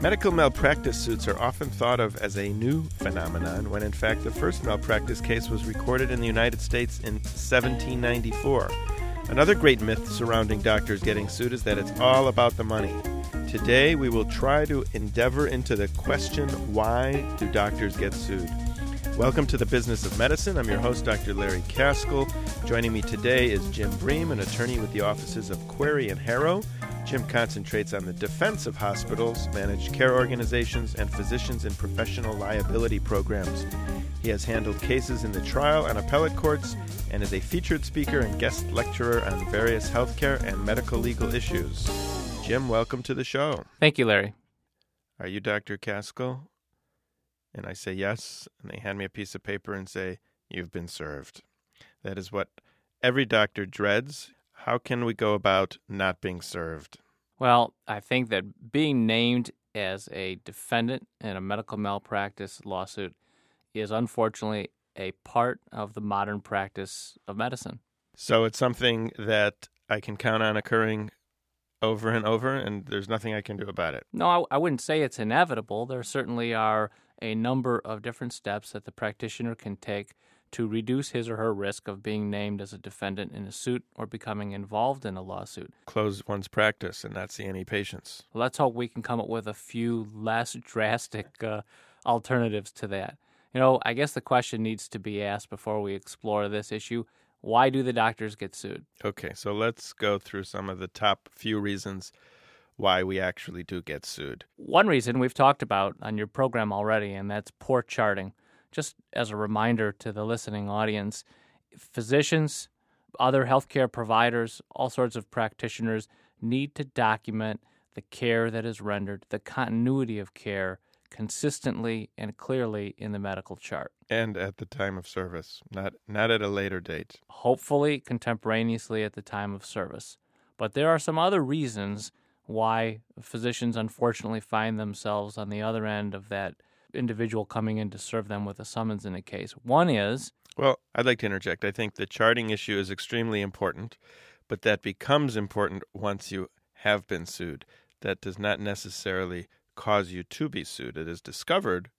Medical malpractice suits are often thought of as a new phenomenon when in fact the first malpractice case was recorded in the United States in 1794. Another great myth surrounding doctors getting sued is that it's all about the money. Today we will try to endeavor into the question why do doctors get sued? Welcome to the Business of Medicine. I'm your host, Dr. Larry Kaskel. Joining me today is Jim Bream, an attorney with the offices of Querrey and Harrow. Jim concentrates on the defense of hospitals, managed care organizations, and physicians in professional liability programs. He has handled cases in the trial and appellate courts and is a featured speaker and guest lecturer on various healthcare and medical legal issues. Jim, welcome to the show. Thank you, Larry. Are you Dr. Kaskel? And I say yes, and they hand me a piece of paper and say, You've been served. That is what every doctor dreads. How can we go about not being served? Well, I think that being named as a defendant in a medical malpractice lawsuit is unfortunately a part of the modern practice of medicine. So it's something that I can count on occurring over and over, and there's nothing I can do about it. No, I, I wouldn't say it's inevitable. There certainly are a number of different steps that the practitioner can take to reduce his or her risk of being named as a defendant in a suit or becoming involved in a lawsuit. Close one's practice and not see any patients. Let's hope we can come up with a few less drastic uh, alternatives to that. You know, I guess the question needs to be asked before we explore this issue why do the doctors get sued? Okay, so let's go through some of the top few reasons why we actually do get sued. One reason we've talked about on your program already, and that's poor charting. Just as a reminder to the listening audience, physicians, other healthcare providers, all sorts of practitioners need to document the care that is rendered, the continuity of care consistently and clearly in the medical chart. And at the time of service, not not at a later date. Hopefully contemporaneously at the time of service. But there are some other reasons why physicians unfortunately find themselves on the other end of that individual coming in to serve them with a summons in a case. One is Well, I'd like to interject. I think the charting issue is extremely important, but that becomes important once you have been sued. That does not necessarily cause you to be sued. It is discovered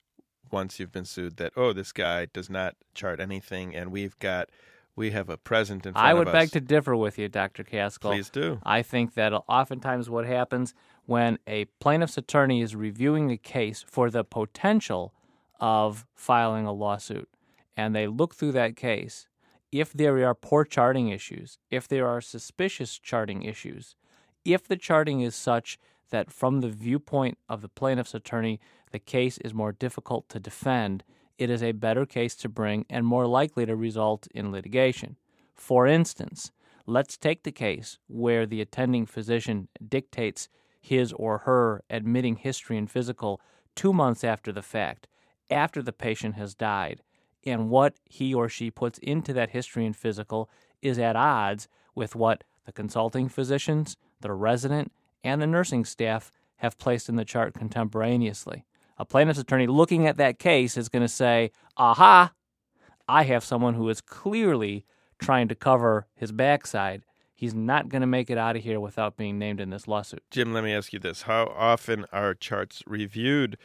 once you've been sued that oh, this guy does not chart anything, and we've got we have a present in front of us. I would beg to differ with you, Dr. Kaskel. Please do. I think that oftentimes what happens when a plaintiff's attorney is reviewing a case for the potential of filing a lawsuit, and they look through that case, if there are poor charting issues, if there are suspicious charting issues, if the charting is such that from the viewpoint of the plaintiff's attorney, the case is more difficult to defend, it is a better case to bring and more likely to result in litigation. For instance, let's take the case where the attending physician dictates his or her admitting history and physical two months after the fact, after the patient has died, and what he or she puts into that history and physical is at odds with what the consulting physicians, the resident, and the nursing staff have placed in the chart contemporaneously. A plaintiff's attorney looking at that case is going to say, aha, I have someone who is clearly trying to cover his backside. He's not going to make it out of here without being named in this lawsuit. Jim, let me ask you this. How often are charts reviewed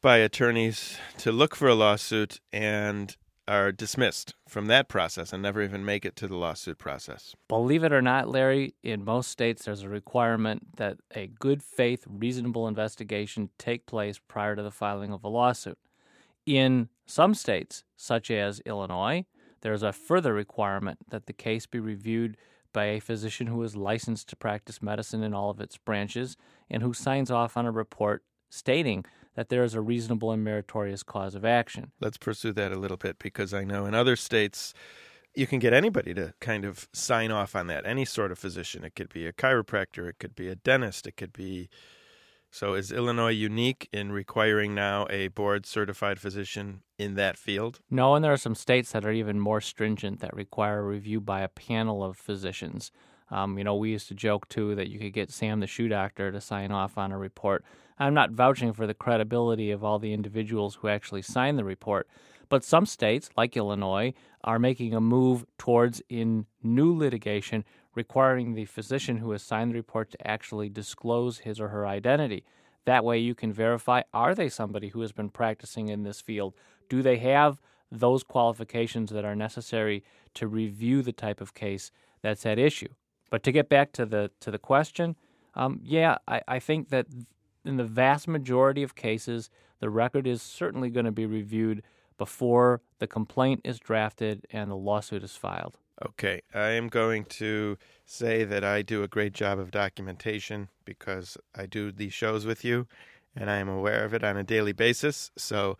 by attorneys to look for a lawsuit and are dismissed from that process and never even make it to the lawsuit process? Believe it or not, Larry, in most states there's a requirement that a good faith, reasonable investigation take place prior to the filing of a lawsuit. In some states, such as Illinois, there's a further requirement that the case be reviewed by a physician who is licensed to practice medicine in all of its branches and who signs off on a report stating that there is a reasonable and meritorious cause of action. Let's pursue that a little bit because I know in other states you can get anybody to kind of sign off on that. Any sort of physician. It could be a chiropractor, it could be a dentist, it could be. So is Illinois unique in requiring now a board certified physician in that field? No, and there are some states that are even more stringent that require a review by a panel of physicians. Um, you know, we used to joke too that you could get Sam the shoe doctor to sign off on a report. I'm not vouching for the credibility of all the individuals who actually sign the report, but some states, like Illinois, are making a move towards in new litigation requiring the physician who has signed the report to actually disclose his or her identity. That way you can verify are they somebody who has been practicing in this field? Do they have those qualifications that are necessary to review the type of case that's at issue? But to get back to the to the question, um, yeah, I, I think that in the vast majority of cases, the record is certainly going to be reviewed before the complaint is drafted and the lawsuit is filed. Okay, I am going to say that I do a great job of documentation because I do these shows with you and I am aware of it on a daily basis. So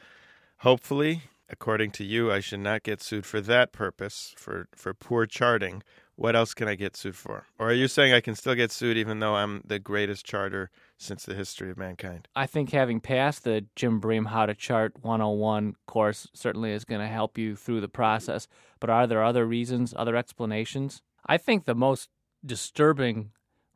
hopefully, according to you, I should not get sued for that purpose, for, for poor charting. What else can I get sued for? Or are you saying I can still get sued even though I'm the greatest charter since the history of mankind? I think having passed the Jim Bream How to Chart 101 course certainly is going to help you through the process. But are there other reasons, other explanations? I think the most disturbing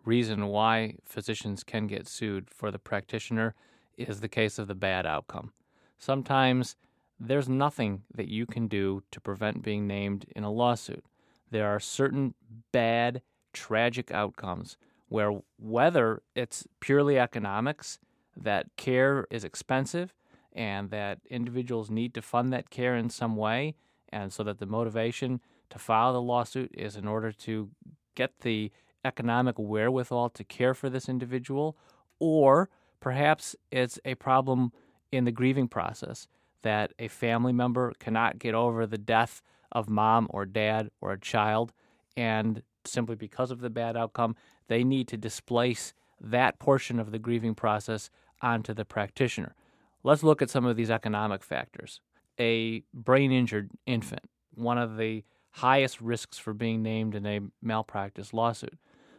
reason why physicians can get sued for the practitioner is the case of the bad outcome. Sometimes there's nothing that you can do to prevent being named in a lawsuit there are certain bad, tragic outcomes where whether it's purely economics, that care is expensive and that individuals need to fund that care in some way, and so that the motivation to file the lawsuit is in order to get the economic wherewithal to care for this individual, or perhaps it's a problem in the grieving process that a family member cannot get over the death of mom or dad or a child, and simply because of the bad outcome, they need to displace that portion of the grieving process onto the practitioner. Let's look at some of these economic factors. A brain injured infant, one of the highest risks for being named in a malpractice lawsuit.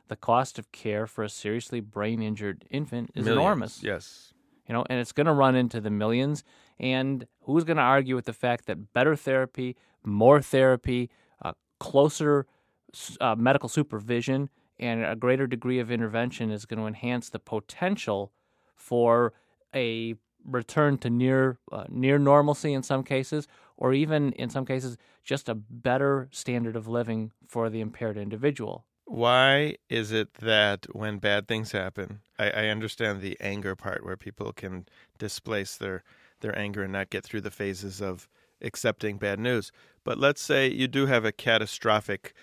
The cost of care for a seriously brain injured infant is Millions, enormous. Yes. You know, and it's going to run into the millions. And who's going to argue with the fact that better therapy, more therapy, uh, closer uh, medical supervision, and a greater degree of intervention is going to enhance the potential for a return to near uh, near normalcy in some cases, or even in some cases just a better standard of living for the impaired individual. Why is it that when bad things happen, I, I understand the anger part where people can displace their their anger and not get through the phases of accepting bad news. But let's say you do have a catastrophic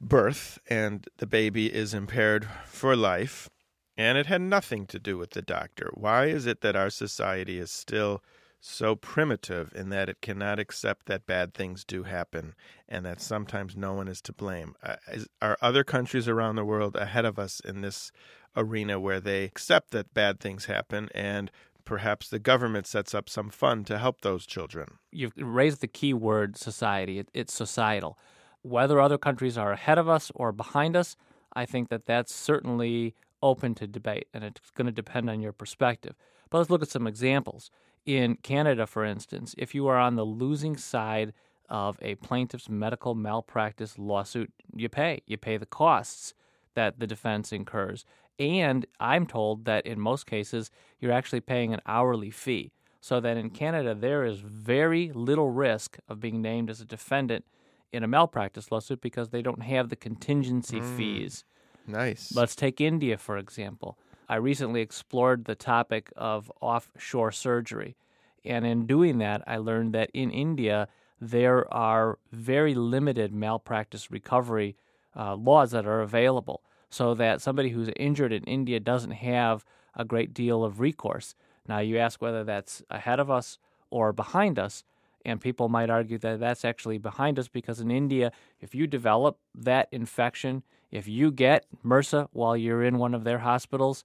birth and the baby is impaired for life and it had nothing to do with the doctor. Why is it that our society is still so primitive in that it cannot accept that bad things do happen and that sometimes no one is to blame? Uh, are other countries around the world ahead of us in this arena where they accept that bad things happen and perhaps the government sets up some fund to help those children. You've raised the key word society. It, it's societal. Whether other countries are ahead of us or behind us, I think that that's certainly open to debate, and it's going to depend on your perspective. But let's look at some examples. In Canada, for instance, if you are on the losing side of a plaintiff's medical malpractice lawsuit, you pay. You pay the costs that the defense incurs. And I'm told that in most cases, you're actually paying an hourly fee. So that in Canada, there is very little risk of being named as a defendant in a malpractice lawsuit because they don't have the contingency mm, fees. Nice. Let's take India, for example. I recently explored the topic of offshore surgery. And in doing that, I learned that in India, there are very limited malpractice recovery uh, laws that are available so that somebody who's injured in India doesn't have a great deal of recourse. Now, you ask whether that's ahead of us or behind us, and people might argue that that's actually behind us because in India, if you develop that infection, if you get MRSA while you're in one of their hospitals,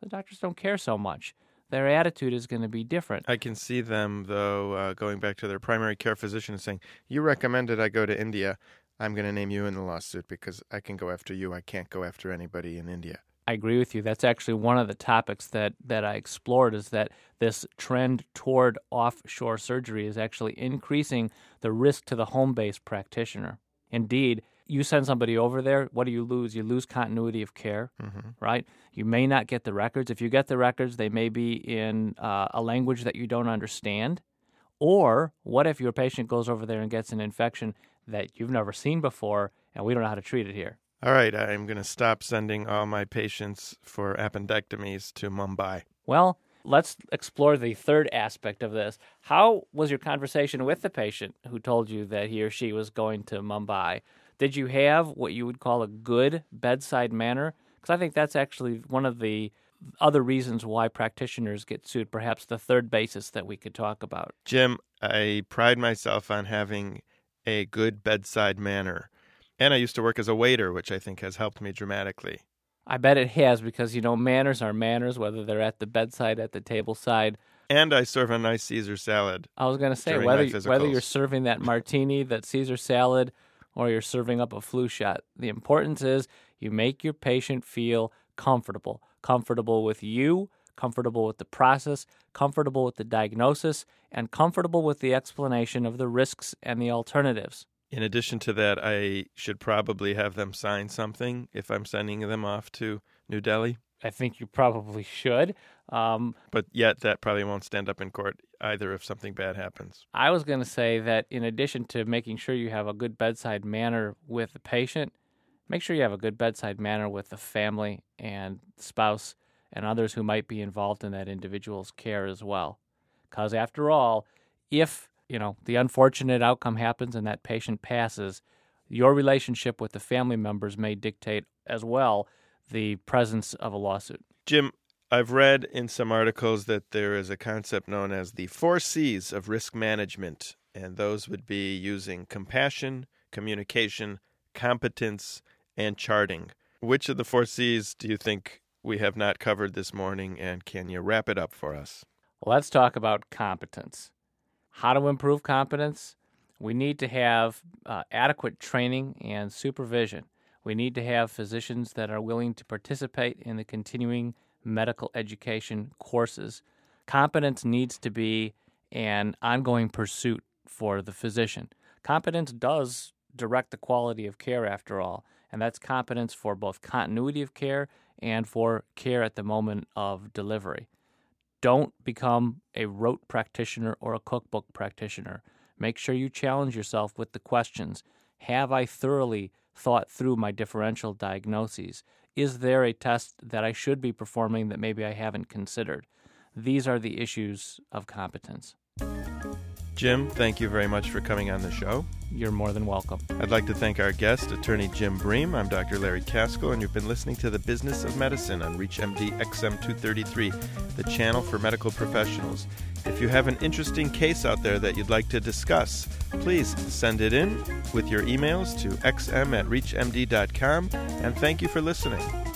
the doctors don't care so much. Their attitude is going to be different. I can see them, though, uh, going back to their primary care physician and saying, You recommended I go to India. I'm going to name you in the lawsuit because I can go after you. I can't go after anybody in India. I agree with you. That's actually one of the topics that, that I explored is that this trend toward offshore surgery is actually increasing the risk to the home based practitioner. Indeed, you send somebody over there, what do you lose? You lose continuity of care, mm-hmm. right? You may not get the records. If you get the records, they may be in uh, a language that you don't understand. Or what if your patient goes over there and gets an infection that you've never seen before, and we don't know how to treat it here. All right, I'm going to stop sending all my patients for appendectomies to Mumbai. Well, let's explore the third aspect of this. How was your conversation with the patient who told you that he or she was going to Mumbai? Did you have what you would call a good bedside manner? Because I think that's actually one of the other reasons why practitioners get sued, perhaps the third basis that we could talk about. Jim, I pride myself on having a good bedside manner. And I used to work as a waiter, which I think has helped me dramatically. I bet it has because, you know, manners are manners, whether they're at the bedside, at the table side. And I serve a nice Caesar salad. I was going to say, whether, whether you're serving that martini, that Caesar salad, or you're serving up a flu shot, the importance is you make your patient feel comfortable. Comfortable with you, comfortable with the process, comfortable with the diagnosis, and comfortable with the explanation of the risks and the alternatives. In addition to that, I should probably have them sign something if I'm sending them off to New Delhi. I think you probably should. Um, But yet, that probably won't stand up in court either if something bad happens. I was going to say that in addition to making sure you have a good bedside manner with the patient, make sure you have a good bedside manner with the family and spouse and others who might be involved in that individual's care as well. Because after all, if you know the unfortunate outcome happens and that patient passes, your relationship with the family members may dictate as well the presence of a lawsuit. Jim, I've read in some articles that there is a concept known as the four C's of risk management, and those would be using compassion, communication, competence, and charting. Which of the four C's do you think we have not covered this morning, and can you wrap it up for us? Let's talk about competence. How to improve competence? We need to have uh, adequate training and supervision. We need to have physicians that are willing to participate in the continuing medical education courses. Competence needs to be an ongoing pursuit for the physician. Competence does direct the quality of care, after all, and that's competence for both continuity of care and for care at the moment of delivery. Don't become a rote practitioner or a cookbook practitioner. Make sure you challenge yourself with the questions Have I thoroughly thought through my differential diagnoses? Is there a test that I should be performing that maybe I haven't considered? These are the issues of competence. Jim, thank you very much for coming on the show. You're more than welcome. I'd like to thank our guest, attorney Jim Bream. I'm Dr. Larry Kaskel, and you've been listening to The Business of Medicine on ReachMD XM233, the channel for medical professionals. If you have an interesting case out there that you'd like to discuss, please send it in with your emails to xm at reachmd.com, and thank you for listening.